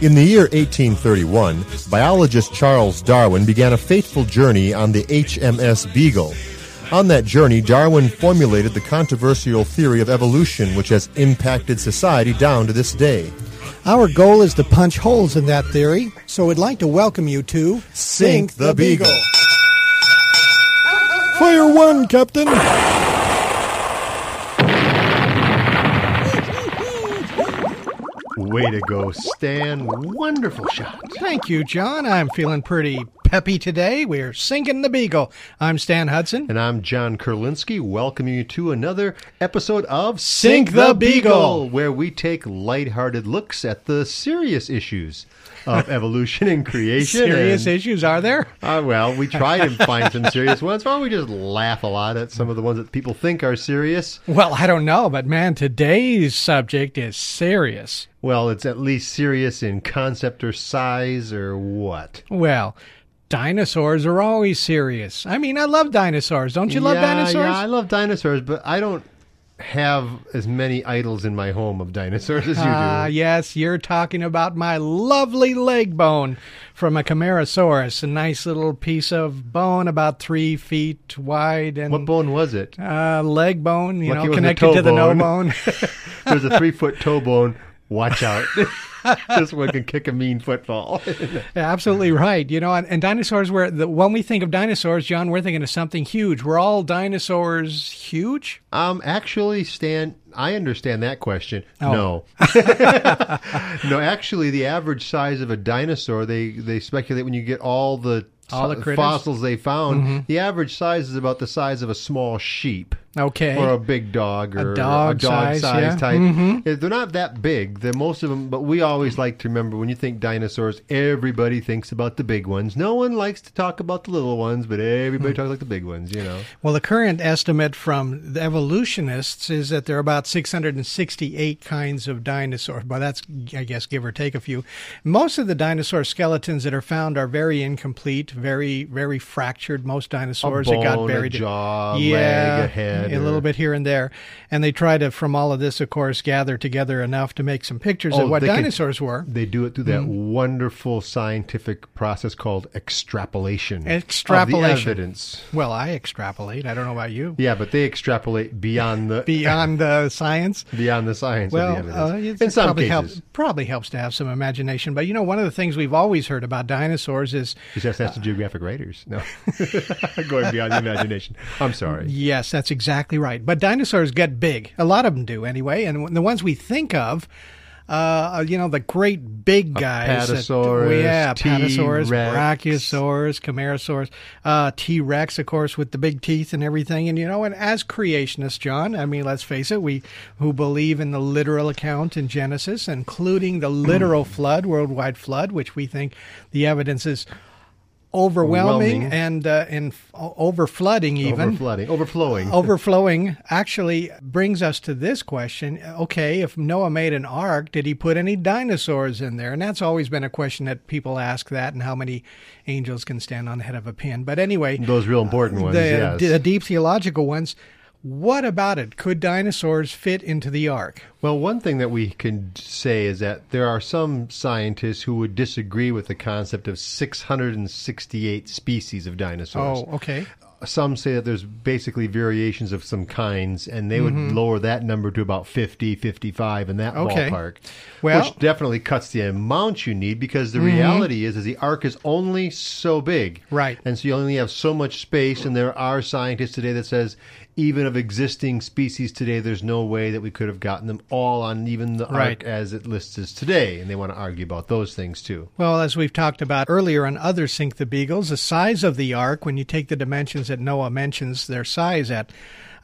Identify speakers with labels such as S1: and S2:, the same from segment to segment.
S1: In the year 1831, biologist Charles Darwin began a fateful journey on the HMS Beagle. On that journey, Darwin formulated the controversial theory of evolution, which has impacted society down to this day.
S2: Our goal is to punch holes in that theory, so we'd like to welcome you to
S1: Sink the Beagle.
S2: Fire one, Captain.
S3: Way to go, Stan. Wonderful shot.
S2: Thank you, John. I'm feeling pretty peppy today. We're sinking the Beagle. I'm Stan Hudson.
S3: And I'm John Kurlinski, welcoming you to another episode of
S2: Sink the Beagle.
S3: where we take lighthearted looks at the serious issues of evolution and creation.
S2: Serious
S3: and,
S2: issues, are there?
S3: Uh, well, we try to find some serious ones. Why don't we just laugh a lot at some of the ones that people think are serious?
S2: Well, I don't know, but man, today's subject is serious.
S3: Well, it's at least serious in concept or size or what?
S2: Well, dinosaurs are always serious. I mean, I love dinosaurs. Don't you love
S3: yeah,
S2: dinosaurs?
S3: Yeah, I love dinosaurs, but I don't have as many idols in my home of dinosaurs as you do.
S2: Ah,
S3: do.
S2: yes, you're talking about my lovely leg bone from a Camarasaurus, a nice little piece of bone about three feet wide and
S3: What bone was it?
S2: uh, leg bone, you
S3: Lucky
S2: know, connected to the no
S3: bone.
S2: bone.
S3: There's a three foot toe bone. Watch out. this one can kick a mean football.
S2: Yeah, absolutely right. You know, and, and dinosaurs were the when we think of dinosaurs, John, we're thinking of something huge. Were all dinosaurs huge?
S3: um, actually, Stan, I understand that question.
S2: Oh.
S3: No. no, actually, the average size of a dinosaur, they, they speculate when you get all the,
S2: All the critters?
S3: fossils they found, the average size is about the size of a small sheep.
S2: Okay.
S3: or a big dog or a
S2: dog size, yeah.
S3: type.
S2: Mhm.
S3: Eh, They're not that big. They're most of them, but we always like to remember when you think dinosaurs, everybody thinks about the big ones. No one likes to talk about the little ones, but everybody
S2: Hmm.
S3: talks about the big ones. You know.
S2: Well, the current estimate from the evolutionists is that there are about 668 kinds of dinosaurs. But that's, I guess, give or take a few. Most of the dinosaur skeletons that are found are very incomplete, very, very fractured. Most dinosaurs
S3: a
S2: that got
S3: bone,
S2: buried.
S3: a jaw,
S2: yeah,
S3: leg, a head,
S2: a little bit here and there. And they try to, from all of this, of course, gather together enough to make some pictures
S3: Oh,
S2: of what
S3: they can-
S2: dinosaurs were.
S3: They do it through that
S2: Hmm.
S3: wonderful scientific process called extrapolation.
S2: Extrapolation.
S3: of the evidence.
S2: Well, I extrapolate. I don't know about you.
S3: Yeah, but they extrapolate beyond the
S2: Beyond the science.
S3: beyond the science
S2: Well,
S3: of the
S2: uh, it
S3: In some
S2: probably
S3: cases,
S2: helps. Probably helps to have some imagination. But you know, one of the things we've always heard about dinosaurs is
S3: you just have the Geographic writers. No, going beyond the imagination. I'm sorry.
S2: yes, that's exactly right. But dinosaurs get big. A lot of them do anyway. And the ones we think of. Uh, you know the great big guys. that-
S3: Apatosaurus,
S2: yeah, Apatosaurus,
S3: T-Rex.
S2: Brachiosaurus, Camarasaurus, uh, T Rex, of course, with the big teeth and everything. And you know, and as creationists, John, I mean, let's face it, we who believe in the literal account in Genesis, including the literal flood, worldwide flood, which we think the evidence is overwhelming,
S3: Overwhelming.
S2: and uh, and f- over flooding even
S3: Overflooding, overflowing.
S2: overflowing actually brings us to this question okay if noah made an ark did he put any dinosaurs in there and that's always been a question that people ask that and how many angels can stand on the head of a pin but anyway
S3: Those real important ones,
S2: the,
S3: yes.
S2: the deep theological ones what about it could dinosaurs fit into the ark
S3: Well, one thing that we can say is that there are some scientists who would disagree with the concept of 668 species of dinosaurs.
S2: oh okay
S3: Some say that there's basically variations of some kinds, and they would lower that number to about 50, 55 in that
S2: Mm-hmm. Okay.
S3: ballpark.
S2: Well-
S3: which definitely cuts the amount you need because the reality is, is the ark is only so big.
S2: Right.
S3: And so you only have so much space, and there are scientists today that says even of existing species today, there's no way that we could have gotten them all on even the
S2: Right.
S3: ark as it lists as today. And they want to argue about those things too.
S2: Well, as we've talked about earlier on other Sink the Beagles, the size of the ark, when you take the dimensions that Noah mentions their size at,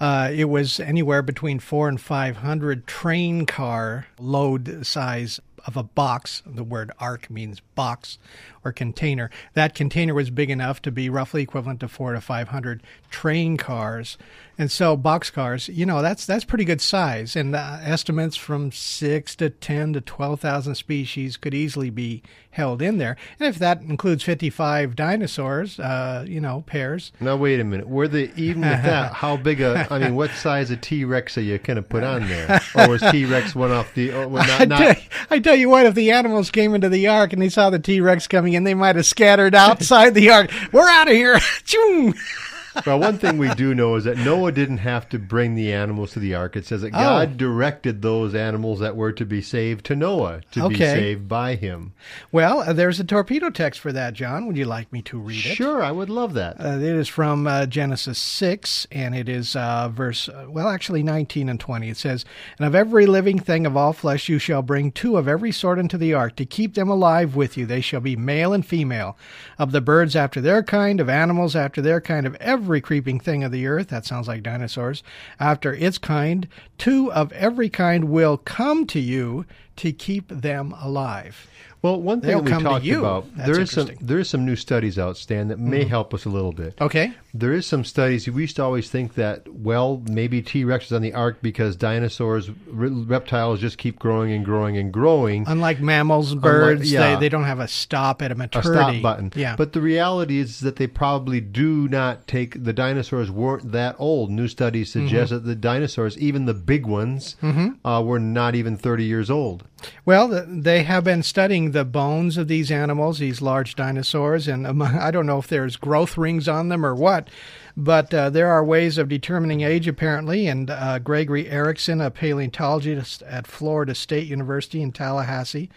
S2: uh, it was anywhere between four and 500 train car load size of a box. The word ark means box or container. That container was big enough to be roughly equivalent to four to five hundred train cars, and so boxcars. You know that's that's pretty good size, and uh, estimates from six to ten to twelve thousand species could easily be held in there. And if that includes fifty five dinosaurs, uh, you know pairs.
S3: Now wait a minute. Were they even with that? How big a? I mean, what size of T Rex are you kind of put on there? Or was T Rex one off the? Or,
S2: I,
S3: not,
S2: tell,
S3: not,
S2: I tell you what, if the animals came into the ark and they saw the T Rex coming in, they might have scattered outside the ark. We're out of here.
S3: Well, one thing we do know is that Noah didn't have to bring the animals to the ark. It says that
S2: Oh.
S3: God directed those animals that were to be saved to Noah to be saved by him.
S2: Well, uh, there's a torpedo text for that, John. Would you like me to read it?
S3: Sure, I would love that.
S2: Uh, it is from uh, Genesis 6, and it is uh, verse, uh, well, actually 19 and 20. It says, And of every living thing of all flesh you shall bring two of every sort into the ark, to keep them alive with you. They shall be male and female. Of the birds after their kind, of animals after their kind, of every creeping thing of the earth, that sounds like dinosaurs, after its kind, two of every kind will come to you to keep them alive.
S3: Well, one thing
S2: They'll
S3: we talked about
S2: That's
S3: there is some there is some new studies out, Stan, that may help us a little bit.
S2: Okay?
S3: There is some studies. We used to always think that well, maybe T Rex is on the ark because dinosaurs, re- reptiles just keep growing and growing and growing.
S2: Unlike mammals, birds,
S3: yeah.
S2: they, they don't have a stop at a
S3: a stop button.
S2: Yeah.
S3: But the reality is that they probably do not take the dinosaurs weren't that old. New studies
S2: Mm-hmm.
S3: suggest that the dinosaurs, even the big ones, uh, were not even thirty years old.
S2: Well, they have been studying the bones of these animals, these large dinosaurs, and um, I don't know if there's growth rings on them or what, but uh, there are ways of determining age apparently. And uh, Gregory Erickson, a paleontologist at Florida State University in Tallahassee,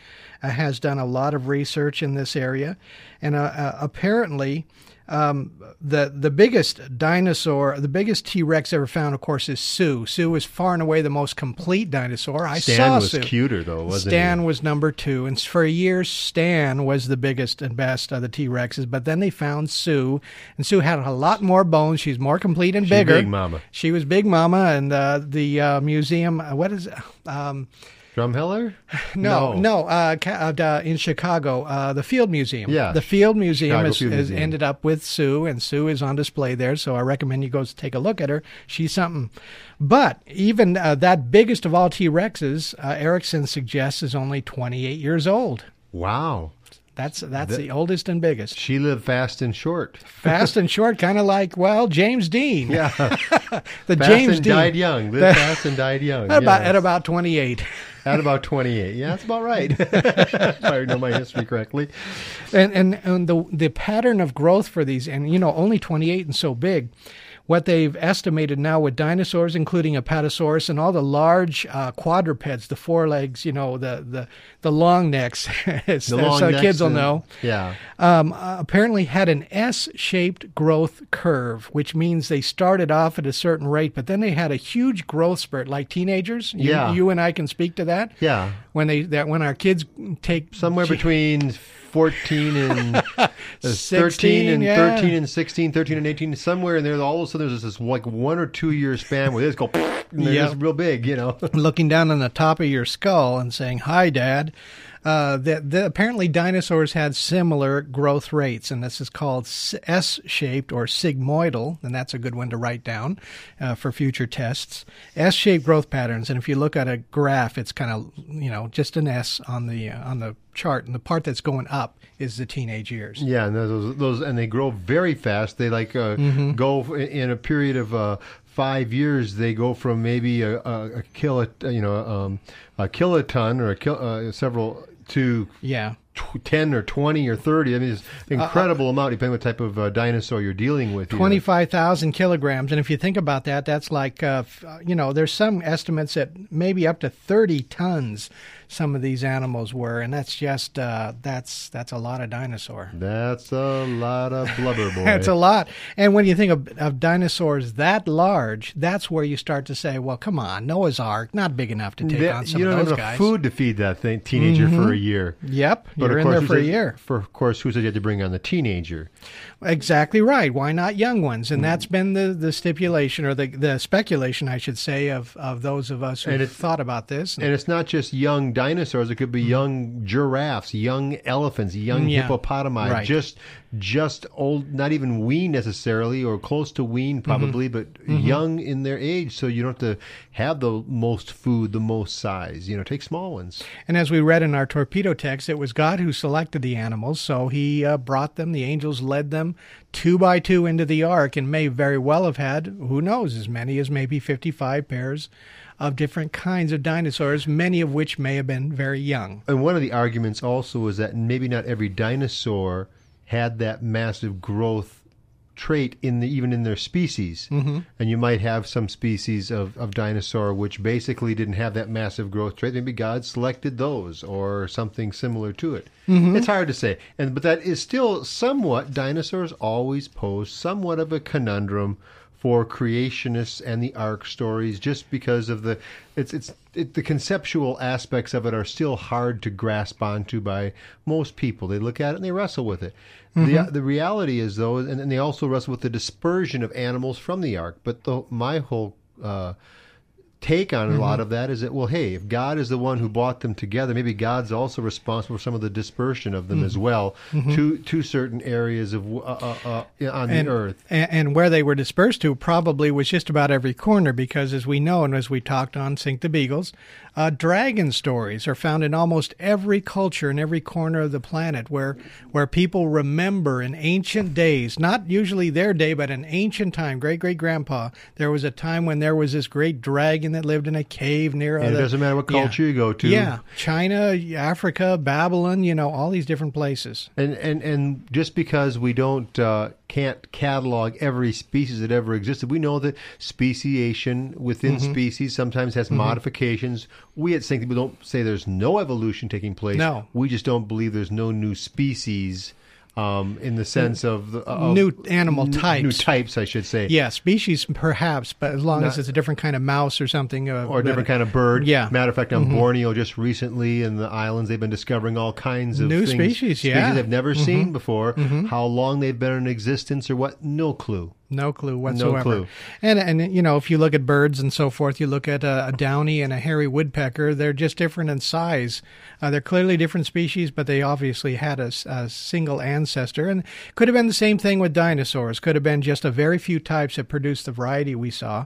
S2: uh, has done a lot of research in this area, and uh, uh, apparently. Um, the the biggest dinosaur, the biggest T Rex ever found, of course, is Sue. Sue is far and away the most complete dinosaur. I
S3: Stan
S2: saw
S3: was
S2: Sue.
S3: cuter though, wasn't it?
S2: Stan
S3: he?
S2: was number two, and for years Stan was the biggest and best of the T Rexes. But then they found Sue, and Sue had a lot more bones. She's more complete and
S3: She's
S2: bigger.
S3: Big Mama.
S2: She was Big Mama, and uh, the uh, museum. uh, What is? it? Um,
S3: Drumheller?
S2: no, no, uh, ca- uh, in Chicago, uh, the Field Museum.
S3: Yeah.
S2: the Field Museum
S3: Chicago
S2: has,
S3: Field
S2: has
S3: Museum.
S2: ended up with Sue, and Sue is on display there. So I recommend you go take a look at her. She's something. But even uh, that biggest of all T Rexes, uh, Erickson suggests is only 28 years old.
S3: Wow.
S2: That's that's the oldest and biggest.
S3: She lived fast and short.
S2: Fast and short, kind of like well James Dean.
S3: Yeah.
S2: the
S3: fast
S2: James
S3: and
S2: Dean.
S3: died young. Lived fast and died young.
S2: At about at about 28.
S3: At about 28. Yeah, that's about right. if I know my history correctly.
S2: and and, and the the pattern of growth for these and you know only 28 and so big what they've estimated now with dinosaurs including apatosaurus and all the large uh, quadrupeds the forelegs you know the the the long necks
S3: The long
S2: so
S3: necks
S2: kids will
S3: and-
S2: know
S3: Yeah.
S2: um, uh, apparently had an S-shaped growth curve, which means they started off at a certain rate, but then they had a huge growth spurt, like teenagers. You,
S3: Yeah.
S2: you and I can speak to that.
S3: Yeah.
S2: When they that when our kids take
S3: Somewhere between 14 and uh, 13 and
S2: yeah.
S3: 13 and 16, 13 and 18, somewhere in there, all of a sudden there's this like one or two year span where they just go, and they're
S2: Yeah.
S3: just real big, you know.
S2: looking down on the top of your skull and saying, "Hi, Dad." Uh, that apparently dinosaurs had similar growth rates, and this is called s- S-shaped or sigmoidal, and that's a good one to write down uh, for future tests. S-shaped growth patterns, and if you look at a graph, it's kind of you know just an S on the uh, on the chart, and the part that's going up is the teenage years.
S3: Yeah, and those those and they grow very fast. They like uh,
S2: Mm-hmm.
S3: go in a period of uh, five years. They go from maybe a, a, a kilo, you know, um, a kiloton or a kil, uh, several to
S2: Yeah.
S3: tw- ten or twenty or thirty. I mean, it's an incredible amount depending on what type of uh, dinosaur you're dealing with.
S2: 25,000 kilograms. And if you think about that, that's like, uh, uh, you know, there's some estimates that maybe up to 30 tons some of these animals were. And that's just, uh, that's, that's a lot of dinosaur.
S3: That's a lot of blubber, boy.
S2: That's a lot. And when you think of, of dinosaurs that large, that's where you start to say, well, come on, Noah's Ark, not big enough to take
S3: That-
S2: on some
S3: you
S2: of
S3: don't
S2: those
S3: have
S2: guys. Mm-hmm.
S3: food to feed that thing, teenager for a year.
S2: Yep.
S3: But
S2: You're
S3: of
S2: in there for a year.
S3: For of course, who said you had to bring on the teenager?
S2: Exactly right. Why not young ones?
S3: Mm.
S2: And that's been the, the stipulation or the, the speculation, I should say, of, of those of us who
S3: And
S2: have
S3: it-
S2: thought about this.
S3: And it's not just young dinosaurs; it could be young giraffes, young elephants, young
S2: Mm-hmm. Yeah.
S3: hippopotami,
S2: Right.
S3: just just old, not even wean necessarily, or close to wean
S2: Mm-hmm.
S3: probably, but young in their age. So you don't have to have the most food, the most size. You know, take small ones.
S2: And as we read in our torpedo text, it was God who selected the animals, so he uh, brought them, the angels led them two by two into the ark, and may very well have had, who knows, as many as maybe 55 pairs of different kinds of dinosaurs, many of which may have been very young.
S3: And one of the arguments also is that maybe not every dinosaur had that massive growth trait in the even in their species. Mm-hmm. And you might have some species of, of dinosaur which basically didn't have that massive growth trait. Maybe God selected those or something similar to it. It's hard to say. And but that is still somewhat dinosaurs always pose somewhat of a conundrum for creationists and the ark stories just because of the it's it's it, the conceptual aspects of it are still hard to grasp onto by most people. They look at it and they wrestle with it. The the reality is though and, and they also wrestle with the dispersion of animals from the ark but the, my whole uh, take on a lot of that is that well hey if god is the one who brought them together maybe god's also responsible for some of the dispersion of them as well to to certain areas of uh, uh, uh, on
S2: and,
S3: the earth.
S2: And, and where they were dispersed to probably was just about every corner because, as we know and as we talked on Sink the Beagles, uh, dragon stories are found in almost every culture in every corner of the planet where, where people remember in ancient days, not usually their day, but an ancient time, great great grandpa, there was a time when there was this great dragon that lived in a cave near
S3: And it doesn't matter what
S2: Yeah.
S3: culture you go to.
S2: Yeah, China, Africa, Babylon, you know, all these different places.
S3: And and and just because we don't uh, can't catalog every species that ever existed, we know that speciation within
S2: Mm-hmm.
S3: species sometimes has modifications. We at Think people don't say there's no evolution taking place.
S2: No.
S3: we just don't believe there's no new species. Um, in the sense of, the, of
S2: New animal
S3: n- new
S2: types.
S3: types, I should say.
S2: Yeah, species perhaps, but as long as it's a different kind of mouse or something, uh,
S3: or a different kind of bird.
S2: Yeah. Mm-hmm.
S3: Matter of fact, on Borneo just recently in the islands, they've been discovering all kinds of
S2: New
S3: things,
S2: species, yeah. Mm-hmm.
S3: they've never seen before. How long they've been in existence or what? No clue.
S2: No clue whatsoever.
S3: clue.
S2: And and you know, if you look at birds and so forth, you look at a, a downy and a hairy woodpecker. They're just different in size. Uh, they're clearly different species, but they obviously had a single ancestor. And could have been the same thing with dinosaurs. Could have been just a very few types that produced the variety we saw.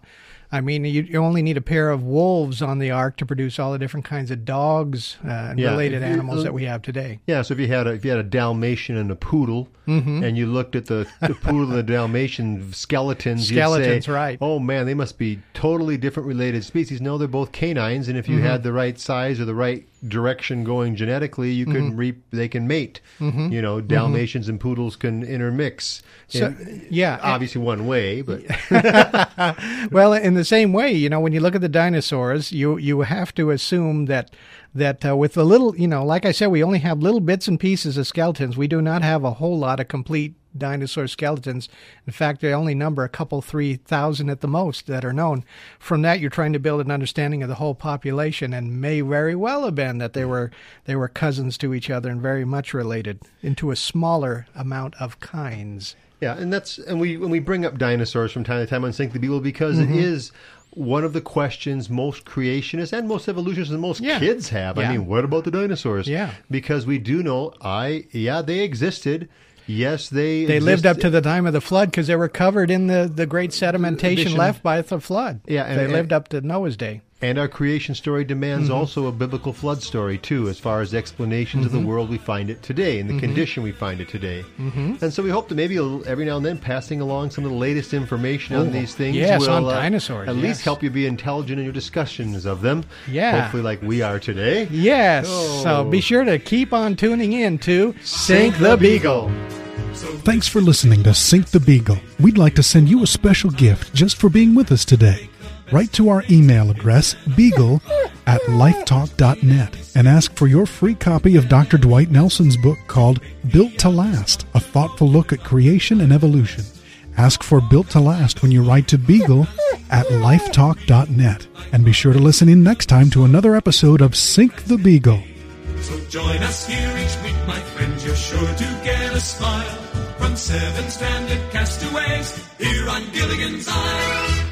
S2: I mean, you, you only need a pair of wolves on the ark to produce all the different kinds of dogs uh, and
S3: Yeah.
S2: related animals that we have today.
S3: Yeah, so if you had a if you had a Dalmatian and a poodle,
S2: Mm-hmm.
S3: and you looked at the, the poodle and the Dalmatian skeletons,
S2: Skeletons,
S3: you'd say,
S2: right.
S3: Oh man, they must be totally different related species. No, they're both canines, and if
S2: Mm-hmm.
S3: you had the right size or the right direction going genetically, you
S2: Mm-hmm.
S3: can reap. They can mate. You know, Dalmatians and poodles can intermix.
S2: So,
S3: in-
S2: yeah,
S3: obviously one way, but
S2: Well, in the same way, you know, when you look at the dinosaurs, you you have to assume that that uh, with the little, you know, like I said, we only have little bits and pieces of skeletons. We do not have a whole lot of complete dinosaur skeletons. In fact, they only number a couple, three thousand at the most that are known. From that, you're trying to build an understanding of the whole population, and may very well have been that they were they were cousins to each other and very much related into a smaller amount of kinds.
S3: Yeah, and that's and we when we bring up dinosaurs from time to time on Sink the Beagle because
S2: Mm-hmm.
S3: it is one of the questions most creationists and most evolutionists and most
S2: Yeah.
S3: kids have. I mean, what about the dinosaurs?
S2: Yeah.
S3: because we do know, I yeah, they existed. Yes, they
S2: They lived up to the time of the flood because they were covered in the, the great sedimentation left by the flood.
S3: Yeah, and-
S2: they
S3: and-
S2: lived up to Noah's day.
S3: And our creation story demands
S2: Mm-hmm.
S3: also a biblical flood story too, as far as explanations
S2: Mm-hmm.
S3: of the world we find it today and the condition we find it today. Mm-hmm. And so we hope that maybe every now and then passing along some of the latest information on
S2: Oh,
S3: these things
S2: yes,
S3: will
S2: on
S3: uh,
S2: dinosaurs,
S3: at
S2: yes.
S3: least help you be intelligent in your discussions of them.
S2: Yeah.
S3: hopefully like we are today.
S2: Yes.
S3: Oh.
S2: So be sure to keep on tuning in to Sink the Beagle.
S4: Thanks for listening to Sink the Beagle. We'd like to send you a special gift just for being with us today. Write to our email address, beagle at lifetalk.net, and ask for your free copy of Dr. Dwight Nelson's book called Built to Last A Thoughtful Look at Creation and Evolution. Ask for Built to Last when you write to beagle at lifetalk.net. And be sure to listen in next time to another episode of Sink the Beagle.
S5: So join us here each week, my friends. You're sure to get a smile from seven stranded castaways here on Gilligan's Isle.